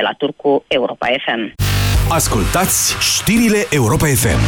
De la Turcu, Europa FM. Ascultați știrile Europa FM.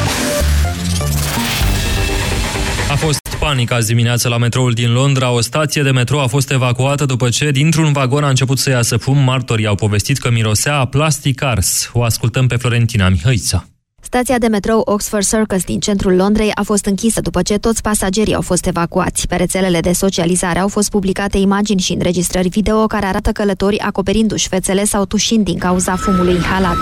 A fost panică azi dimineață la metroul din Londra. O stație de metrou a fost evacuată după ce dintr-un vagon a început să iasă fum. Martorii au povestit că mirosea a plastic ars. O ascultăm pe Florentina Mihăița. Stația de metrou Oxford Circus din centrul Londrei a fost închisă după ce toți pasagerii au fost evacuați. Pe rețelele de socializare au fost publicate imagini și înregistrări video care arată călători acoperindu-și fețele sau tușind din cauza fumului inhalat.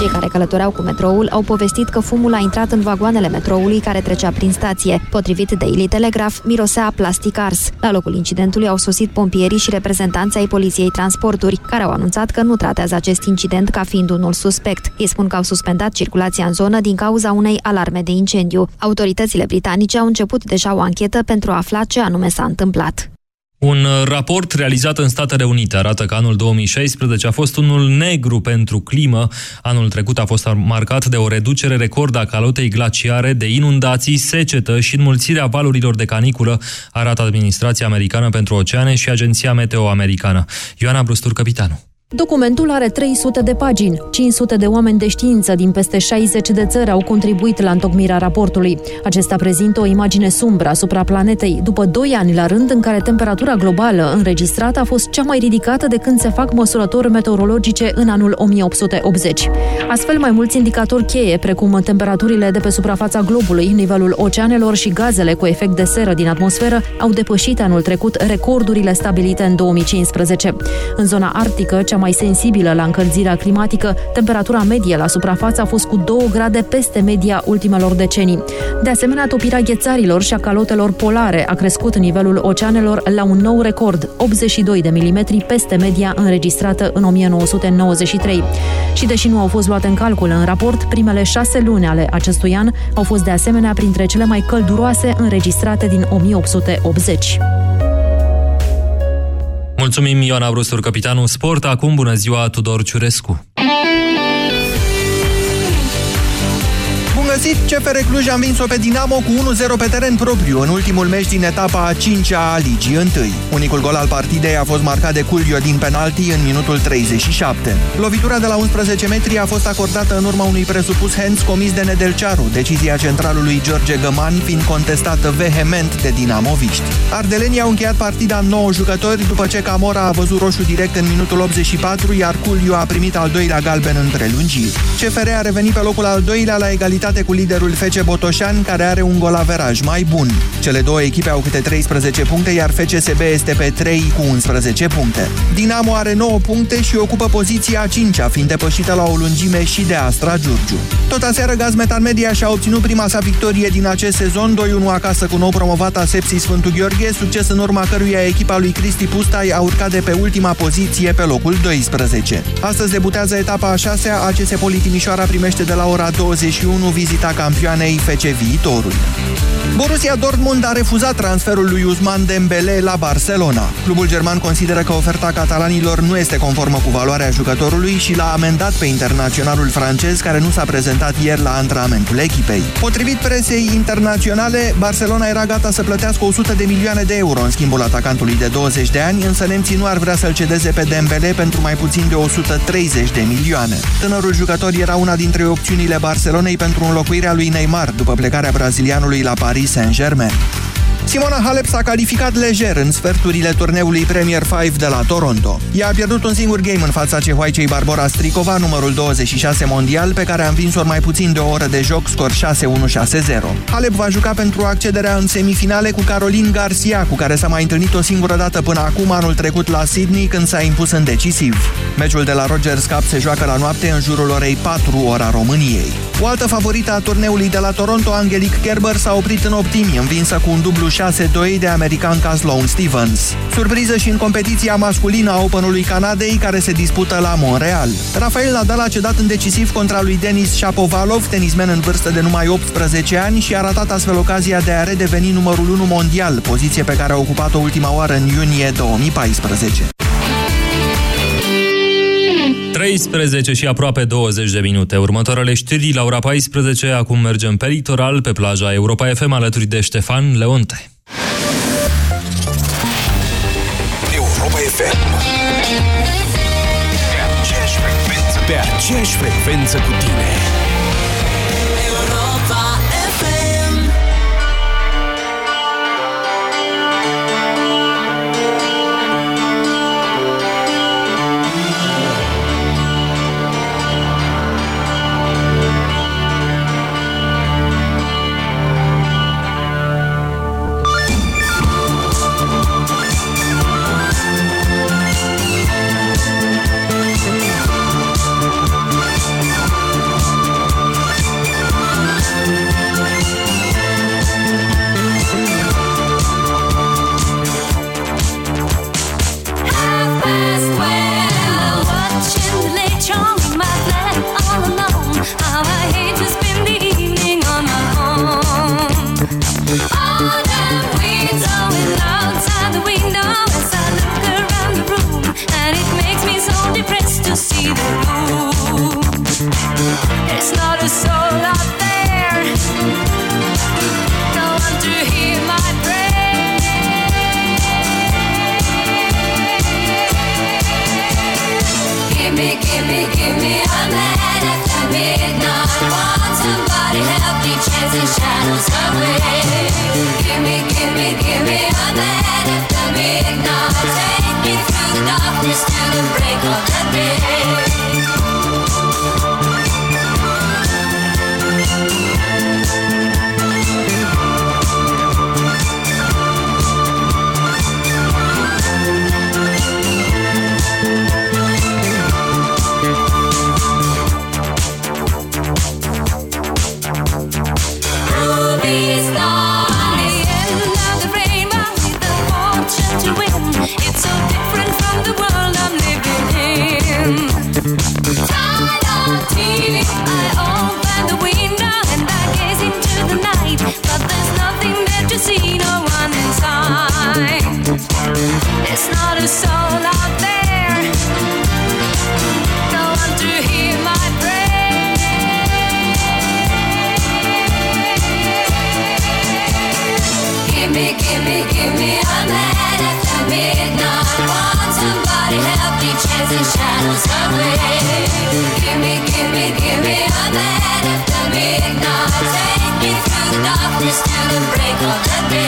Cei care călătoreau cu metroul au povestit că fumul a intrat în vagoanele metroului care trecea prin stație. Potrivit Daily Telegraph, mirosea plastic ars. La locul incidentului au sosit pompierii și reprezentanții ai Poliției Transporturi, care au anunțat că nu tratează acest incident ca fiind unul suspect. Ei spun că au suspendat circulația în zonă din cauza unei alarme de incendiu. Autoritățile britanice au început deja o anchetă pentru a afla ce anume s-a întâmplat. Un uh, raport realizat în Statele Unite arată că anul 2016 a fost unul negru pentru climă. Anul trecut a fost marcat de o reducere record a calotei glaciare, de inundații, secetă și înmulțirea valurilor de caniculă, arată Administrația Americană pentru Oceane și Agenția Meteo Americană. Ioana Brustur, capitanul. Documentul are 300 de pagini. 500 de oameni de știință din peste 60 de țări au contribuit la întocmirea raportului. Acesta prezintă o imagine sumbră asupra planetei, după 2 ani la rând în care temperatura globală înregistrată a fost cea mai ridicată de când se fac măsurători meteorologice în anul 1880. Astfel, mai mulți indicatori cheie, precum temperaturile de pe suprafața globului, nivelul oceanelor și gazele cu efect de seră din atmosferă, au depășit anul trecut recordurile stabilite în 2015. În zona arctică, cea mai sensibilă la încălzirea climatică, temperatura medie la suprafață a fost cu 2 grade peste media ultimelor decenii. De asemenea, topirea ghețarilor și a calotelor polare a crescut nivelul oceanelor la un nou record, 82 de milimetri peste media înregistrată în 1993. Și deși nu au fost luate în calcul în raport, primele șase luni ale acestui an au fost de asemenea printre cele mai călduroase înregistrate din 1880. Mulțumim, Ioana Brustur, capitanul sport. Acum, bună ziua, Tudor Ciurescu. Găsit! CFR Cluj a învins-o pe Dinamo cu 1-0 pe teren propriu în ultimul meci din etapa a 5-a a Ligii 1. Unicul gol al partidei a fost marcat de Culio din penalti în minutul 37. Lovitura de la 11 metri a fost acordată în urma unui presupus hands comis de Nedelcearu, decizia centralului George Găman fiind contestată vehement de dinamoviști. Ardelenii au încheiat partida în 9 jucători după ce Camora a văzut roșu direct în minutul 84, iar Culio a primit al doilea galben în prelungiri. CFR a revenit pe locul al doilea la egalitate egalitate cu liderul FC Botoșan, care are un golaveraj mai bun. Cele două echipe au câte 13 puncte, iar FCSB este pe 3 cu 11 puncte. Dinamo are 9 puncte și ocupă poziția 5-a, fiind depășită la o lungime și de Astra Giurgiu. Tot aseară, Gaz Metan Media și-a obținut prima sa victorie din acest sezon, 2-1 acasă cu nou promovata Sepsi Sfântul Gheorghe, succes în urma căruia echipa lui Cristi Pustai a urcat de pe ultima poziție pe locul 12. Astăzi debutează etapa a 6-a, ACS Politimișoara primește de la ora 21 vizita campioanei FC Viitorul. Borussia Dortmund a refuzat transferul lui Usman Dembele la Barcelona. Clubul german consideră că oferta catalanilor nu este conformă cu valoarea jucătorului și l-a amendat pe internaționalul francez care nu s-a prezentat ieri la antrenamentul echipei. Potrivit presei internaționale, Barcelona era gata să plătească 100 de milioane de euro în schimbul atacantului de 20 de ani, însă nemții nu ar vrea să-l cedeze pe Dembele pentru mai puțin de 130 de milioane. Tânărul jucător era una dintre opțiunile Barcelonei pentru înlocuirea lui Neymar după plecarea brazilianului la Paris Saint-Germain. Simona Halep s-a calificat lejer în sferturile turneului Premier 5 de la Toronto. Ea a pierdut un singur game în fața cehoaicei Barbara Stricova, numărul 26 mondial, pe care a învins-o mai puțin de o oră de joc, scor 6-1-6-0. Halep va juca pentru accederea în semifinale cu Caroline Garcia, cu care s-a mai întâlnit o singură dată până acum, anul trecut la Sydney, când s-a impus în decisiv. Meciul de la Rogers Cup se joacă la noapte în jurul orei 4 ora României. O altă favorită a turneului de la Toronto, Angelique Kerber, s-a oprit în optimi, învinsă cu un dublu 6-2 de american ca Sloane Stevens. Surpriză și în competiția masculină a Openului Canadei, care se dispută la Montreal. Rafael Nadal a cedat în decisiv contra lui Denis Shapovalov, tenismen în vârstă de numai 18 ani și a ratat astfel ocazia de a redeveni numărul 1 mondial, poziție pe care a ocupat-o ultima oară în iunie 2014. 13 și aproape 20 de minute. Următoarele știri la ora 14. Acum mergem pe litoral, pe plaja Europa FM, alături de Ștefan Leonte. Europa FM Pe aceeași frecvență cu tine Take me through the darkness till the break of the day.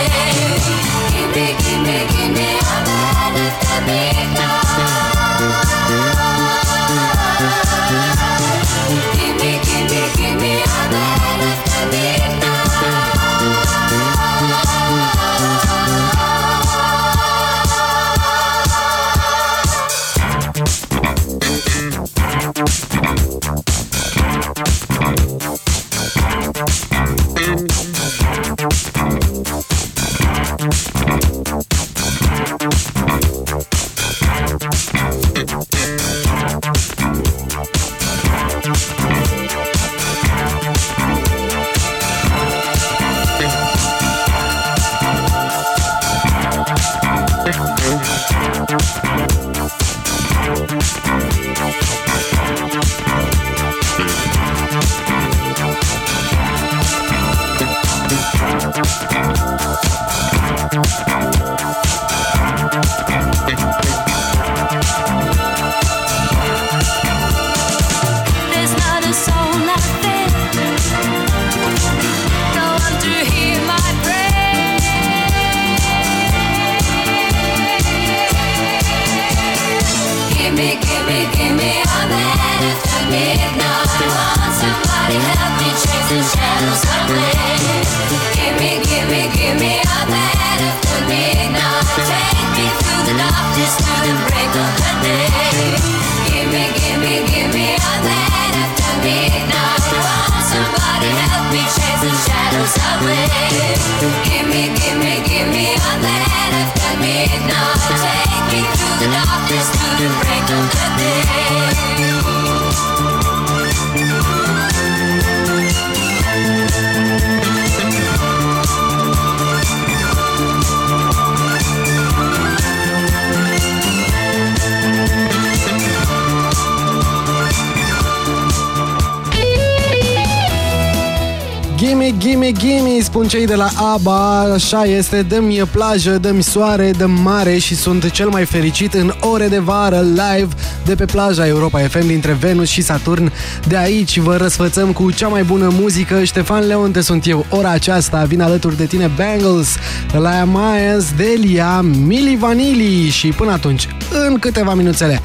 Gimme, gimme, gimme, spun cei de la ABBA, așa este, dă-mi plajă, dă-mi soare, dă mare și sunt cel mai fericit în ore de vară live de pe plaja Europa FM dintre Venus și Saturn. De aici vă răsfățăm cu cea mai bună muzică. Ștefan Leonte sunt eu. Ora aceasta vin alături de tine Bangles, la Myers, Delia, Mili Vanilli și până atunci, în câteva minuțele,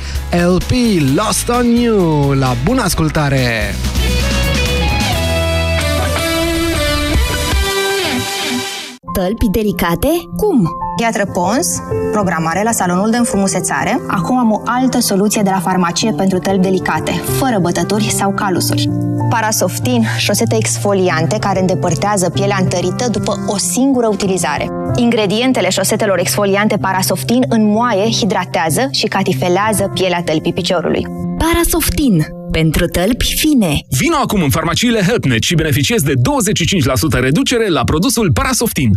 LP Lost on You. La bună ascultare! Tălpi delicate? Cum? Piatră Pons, programare la salonul de înfrumusețare. Acum am o altă soluție de la farmacie pentru tălpi delicate, fără bătături sau calusuri. Parasoftin, șosete exfoliante care îndepărtează pielea întărită după o singură utilizare. Ingredientele șosetelor exfoliante Parasoftin înmoaie, hidratează și catifelează pielea tălpii piciorului. Parasoftin. Pentru tălpi fine. Vino acum în farmaciile HelpNet și beneficiezi de 25% reducere la produsul Parasoftin.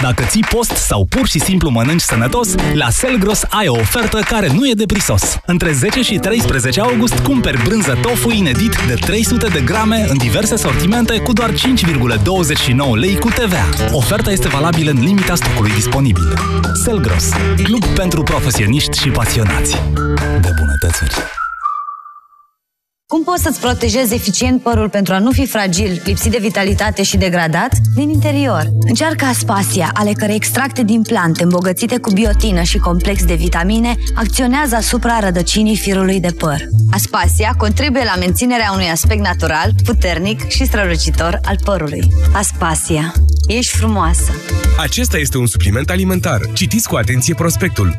Dacă ții post sau pur și simplu mănânci sănătos, la Selgros ai o ofertă care nu e de prisos. Între 10 și 13 august cumperi brânză tofu inedit de 300 de grame în diverse sortimente cu doar 5,29 lei cu TVA. Oferta este valabilă în limita stocului disponibil. Selgros, club pentru profesioniști și pasionați de bunătățuri. Cum poți să-ți protejezi eficient părul pentru a nu fi fragil, lipsit de vitalitate și degradat? Din interior. Încearcă Aspasia, ale cărei extracte din plante îmbogățite cu biotină și complex de vitamine acționează asupra rădăcinii firului de păr. Aspasia contribuie la menținerea unui aspect natural, puternic și strălucitor al părului. Aspasia. Ești frumoasă! Acesta este un supliment alimentar. Citiți cu atenție prospectul.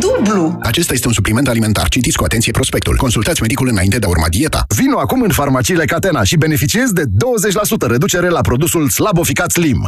dublu. Acesta este un supliment alimentar. Citiți cu atenție prospectul. Consultați medicul înainte de a urma dieta. Vino acum în farmaciile Catena și beneficiezi de 20% reducere la produsul Slaboficat Slim.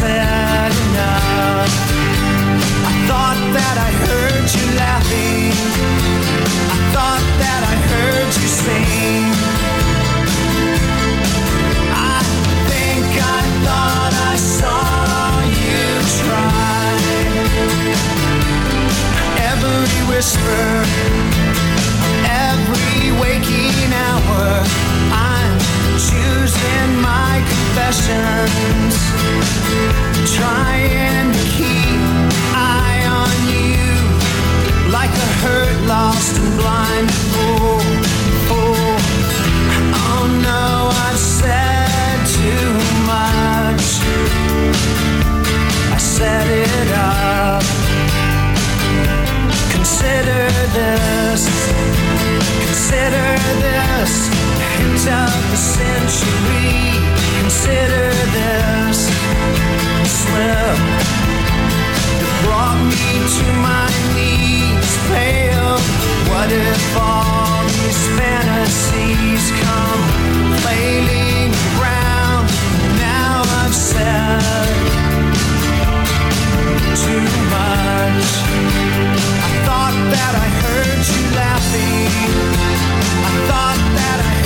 sad enough. I thought that I heard you laughing. I thought that I heard you sing. I think I thought I saw you try. Every whisper. in my confessions, trying to keep eye on you like a hurt, lost, and blind. fool. oh no, I've said too much. I set it up. Consider this. Consider this of the century. Consider this slip that brought me to my knees. What if all these fantasies come flailing around? Now I've said too much. I thought that I heard you laughing. I thought that I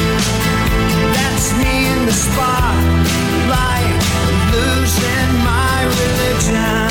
In the spotlight, losing my religion.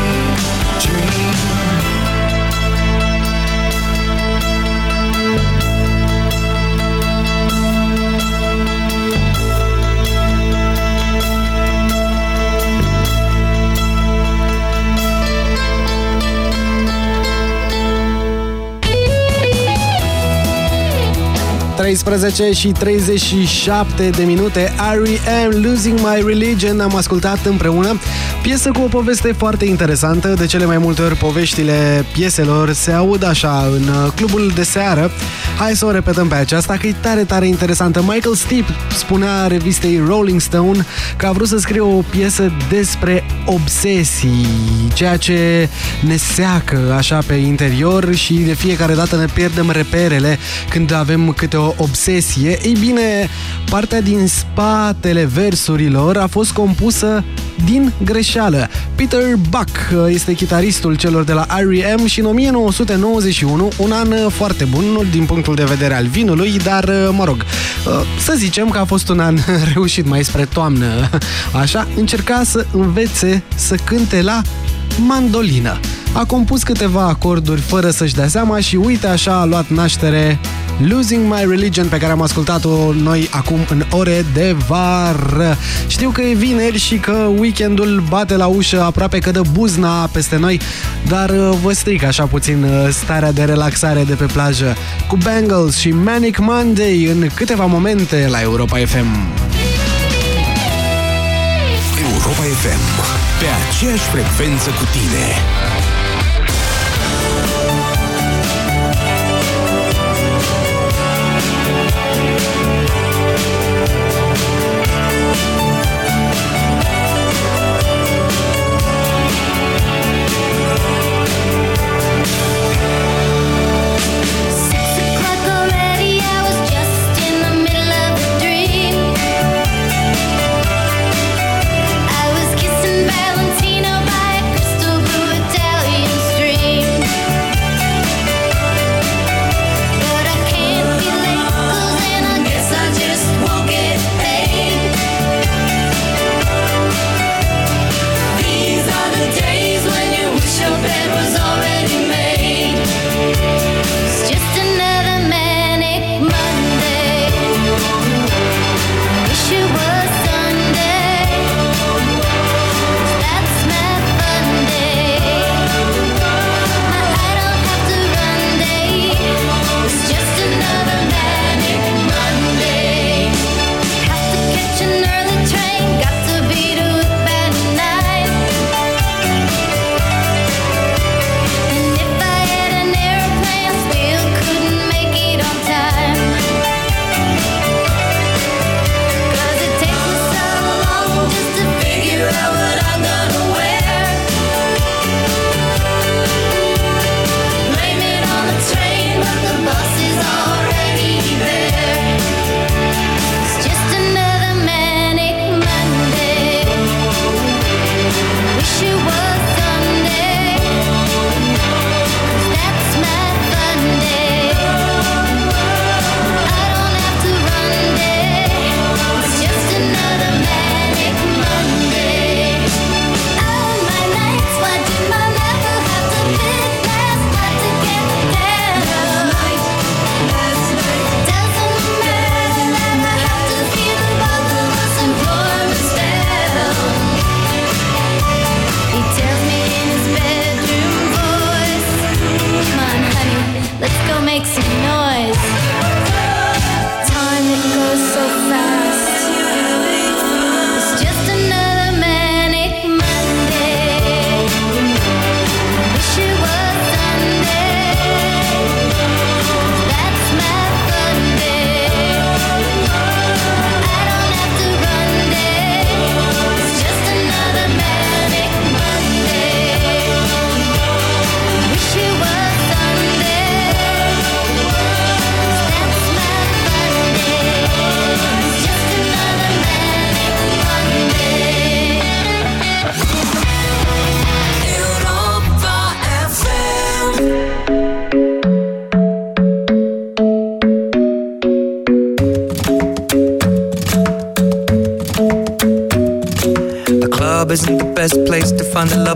13 și 37 de minute R.E.M. Losing My Religion am ascultat împreună Piesă cu o poveste foarte interesantă. De cele mai multe ori poveștile pieselor se aud așa în uh, clubul de seară. Hai să o repetăm pe aceasta că e tare, tare interesantă. Michael Stipe spunea revistei Rolling Stone Că a vrut să scrie o piesă despre obsesii Ceea ce ne seacă așa pe interior Și de fiecare dată ne pierdem reperele Când avem câte o obsesie. Ei bine, partea din spatele versurilor a fost compusă din greșeală. Peter Buck este chitaristul celor de la R.E.M. și în 1991, un an foarte bun din punctul de vedere al vinului, dar, mă rog, să zicem că a fost un an reușit mai spre toamnă. Așa, încerca să învețe să cânte la mandolină. A compus câteva acorduri fără să-și dea seama și uite așa a luat naștere Losing My Religion pe care am ascultat-o noi acum în ore de vară. Știu că e vineri și că weekendul bate la ușă aproape că dă buzna peste noi, dar uh, vă stric așa puțin uh, starea de relaxare de pe plajă cu Bangles și Manic Monday în câteva momente la Europa FM. Europa FM. Pe aceeași frecvență cu tine.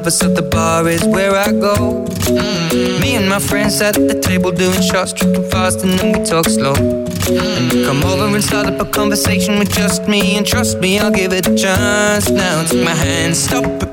Lovers, so the bar is where I go. Mm. Me and my friends at the table doing shots, tripping fast, and then we talk slow. And you come over and start up a conversation with just me, and trust me, I'll give it a chance. Now take my hand, stop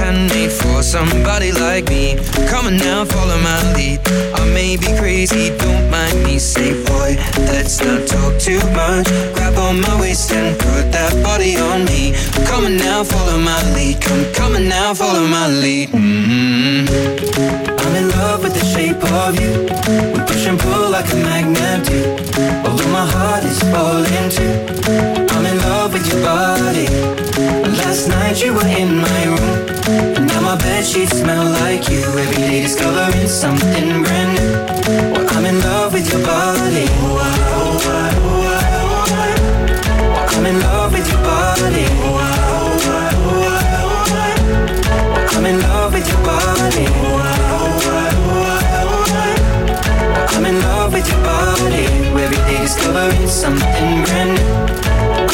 handmade for somebody like me. Come on now, follow my lead. I may be crazy, don't mind me. Say, boy, let's not talk too much. Grab on my waist and put that body on me. Come on now, follow my lead. Come, come on now, follow my lead. Mhm. In love with the shape of you. We push and pull like a magnet do. Although my heart is falling too. I'm in love with your body. Last night you were in my room. And now my bed sheets smell like you. Every day discovering something brand new. Well, I'm in love with your body. Oh, I, oh, I, oh, I, oh, I. Well, I'm in love with your body. Oh, I, oh, I, oh, I, oh, I. Well, I'm in love with your body. Discovering something brand new.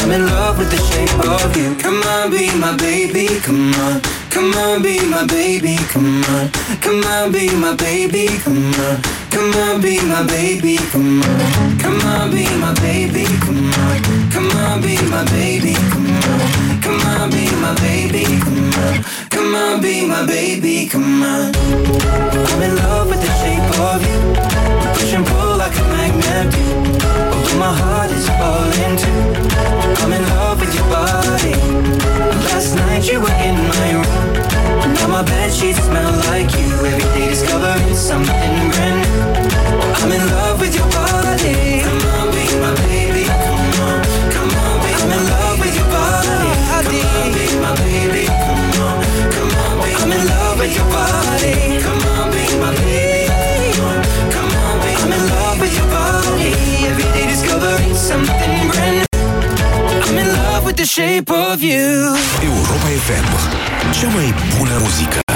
I'm in love with the shape of you. Come on, be my baby. Come on. Come on, be my baby. Come on. Come on, be my baby. Come on. Come on, be my baby. Come on. Come on, be my baby. Come on. Come on, be my baby. Come on. Come on, be my baby. Come on. Come on, be my baby. Come on. I'm in love with the shape of you. Push and pull like a magnet do. Although my heart is falling too. I'm in love shape of you. Europa FM. Cea mai bună muzică.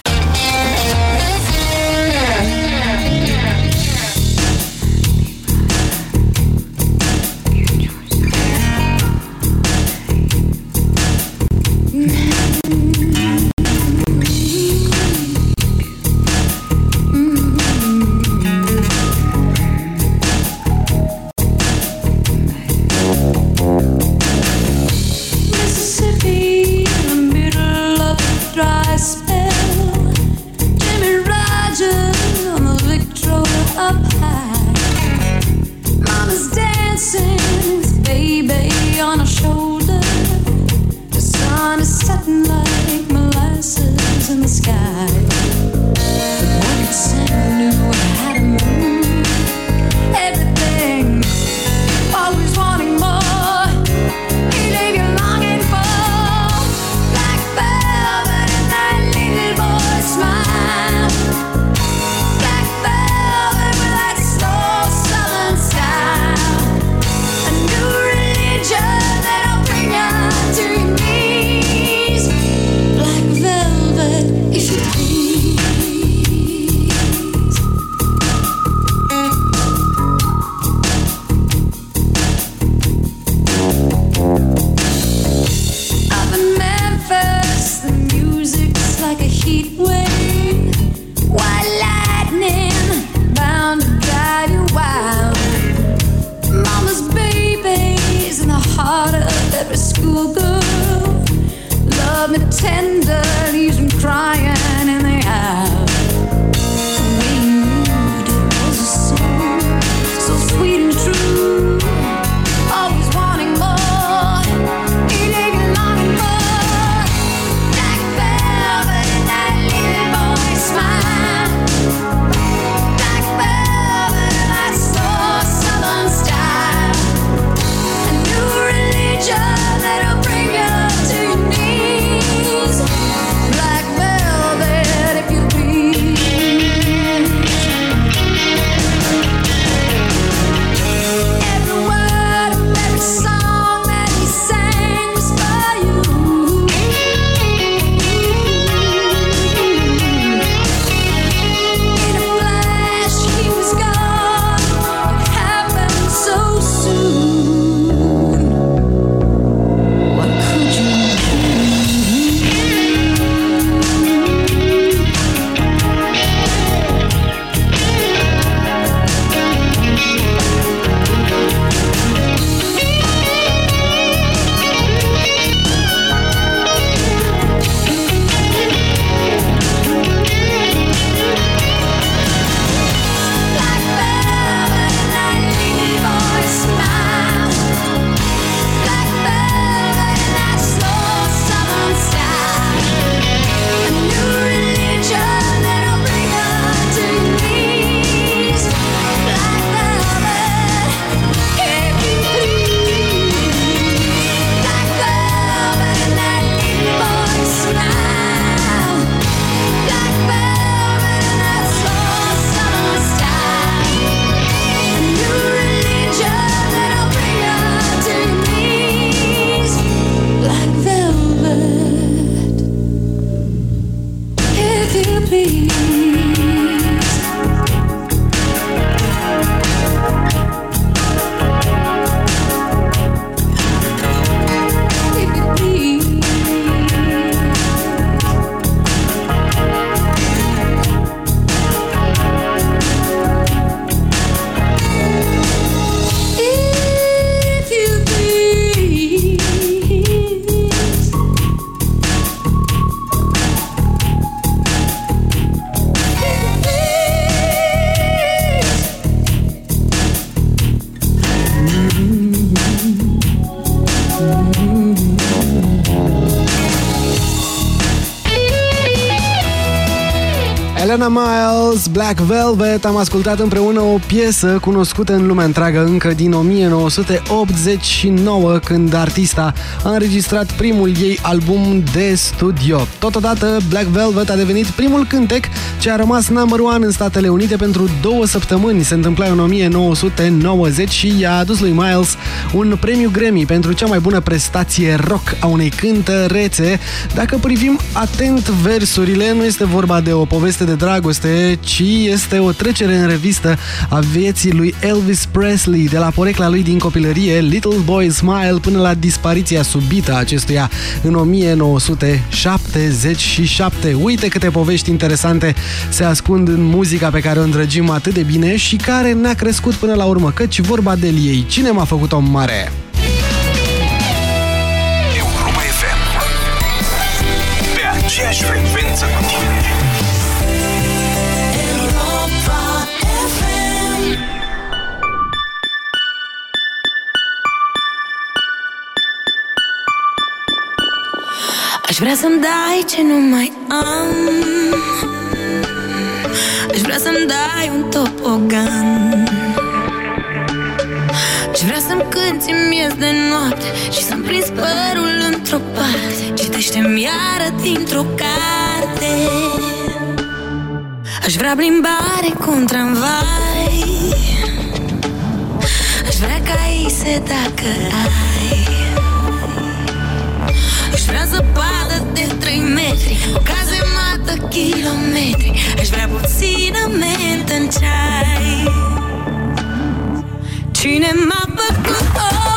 Elena Miles, Black Velvet, am ascultat împreună o piesă cunoscută în lumea întreagă încă din 1989, când artista a înregistrat primul ei album de studio. Totodată, Black Velvet a devenit primul cântec ce a rămas number one în Statele Unite pentru două săptămâni. Se întâmpla în 1990 și i-a adus lui Miles un premiu Grammy pentru cea mai bună prestație rock a unei cântărețe. Dacă privim atent versurile, nu este vorba de o poveste de dragoste, ci este o trecere în revistă a vieții lui Elvis Presley, de la porecla lui din copilărie, Little Boy Smile, până la dispariția subită a acestuia în 1977. Uite câte povești interesante se ascund în muzica pe care o îndrăgim atât de bine și care ne-a crescut până la urmă, căci vorba de ei. Cine m-a făcut om mare? Vrea să-mi dai ce nu mai am. Aș vrea să-mi dai un topogan. Aș vrea să-mi cânti miez de noapte Și să-mi prins părul într-o parte. Citește-mi iară dintr-o carte. Aș vrea plimbare cu un tramvai. Aș vrea ca ise dacă ai. Aș vrea zăpadă de 3 metri O cazemată kilometri. Aș vrea puțină mentă în ceai. Cine m-a făcut om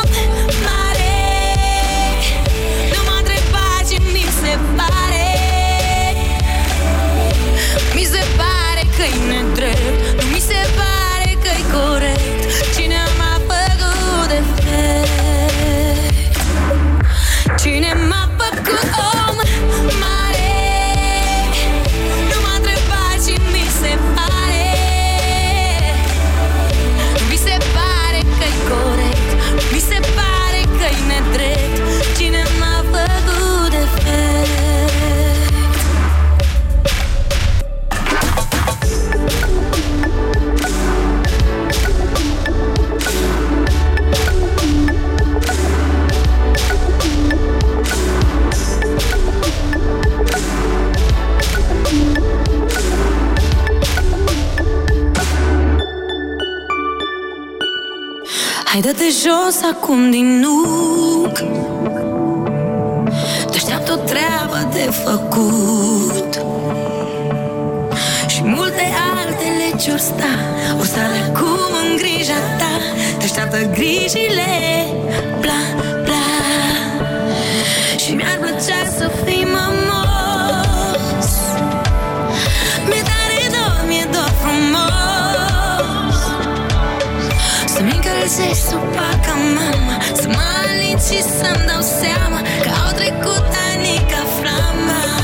jos acum încălzești supa ca mama Să mă alin și să-mi dau seama Că au trecut ani ca flama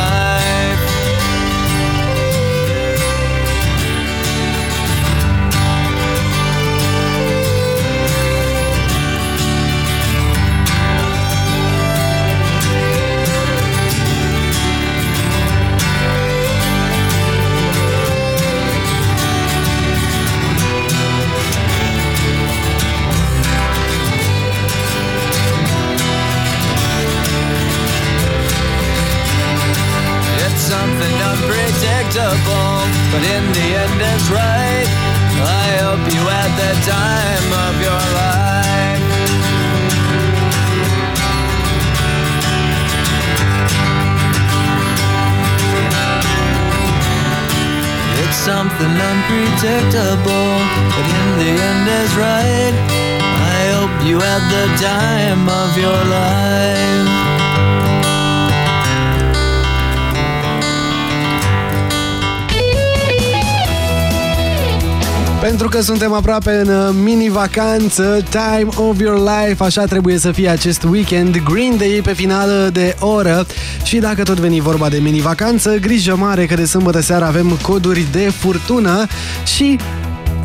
Suntem aproape în uh, mini-vacanță, time of your life, așa trebuie să fie acest weekend, Green Day pe finală de oră. Și dacă tot veni vorba de mini-vacanță, grijă mare că de sâmbătă seara avem coduri de furtună și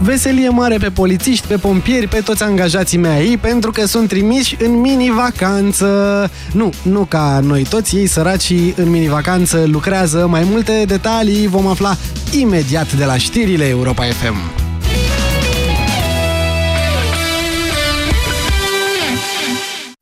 veselie mare pe polițiști, pe pompieri, pe toți angajații mei, pentru că sunt trimiși în mini-vacanță. Nu, nu ca noi toți, ei săraci în mini-vacanță lucrează. Mai multe detalii vom afla imediat de la știrile Europa FM.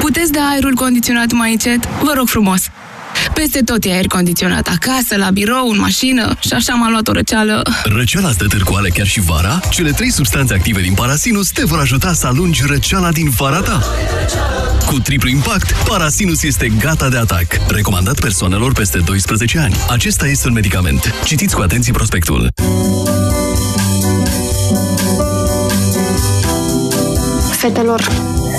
Puteți da aerul condiționat mai încet? Vă rog frumos! Peste tot e aer condiționat, acasă, la birou, în mașină și așa m-a luat o răceală. Răceala stă târcoale chiar și vara? Cele trei substanțe active din Parasinus te vor ajuta să alungi răceala din vara ta. Cu triplu impact, Parasinus este gata de atac. Recomandat persoanelor peste 12 ani. Acesta este un medicament. Citiți cu atenție prospectul. Fetelor,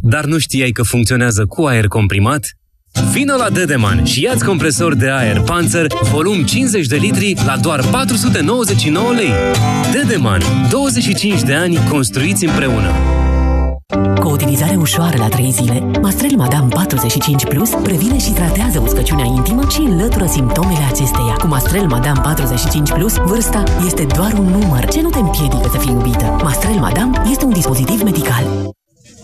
dar nu știai că funcționează cu aer comprimat? Vino la Dedeman și ia-ți compresor de aer Panzer, volum 50 de litri, la doar 499 lei. Dedeman. 25 de ani construiți împreună. Cu o utilizare ușoară la 3 zile, Mastrel Madame 45 Plus previne și tratează uscăciunea intimă și înlătură simptomele acesteia. Cu Mastrel Madame 45 Plus, vârsta este doar un număr ce nu te împiedică să fii iubită. Mastrel Madame este un dispozitiv medical.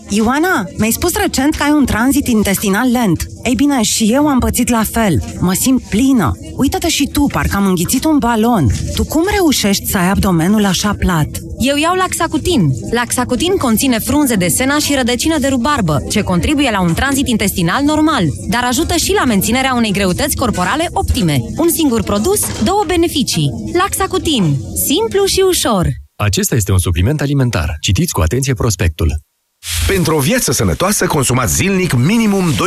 Ioana, mi-ai spus recent că ai un tranzit intestinal lent. Ei bine, și eu am pățit la fel. Mă simt plină. Uită-te și tu, parcă am înghițit un balon. Tu cum reușești să ai abdomenul așa plat? Eu iau Laxacutin. Laxacutin conține frunze de sena și rădăcină de rubarbă, ce contribuie la un tranzit intestinal normal, dar ajută și la menținerea unei greutăți corporale optime. Un singur produs, două beneficii. Laxacutin. Simplu și ușor. Acesta este un supliment alimentar. Citiți cu atenție prospectul. Pentru o viață sănătoasă, consumați zilnic minimum 2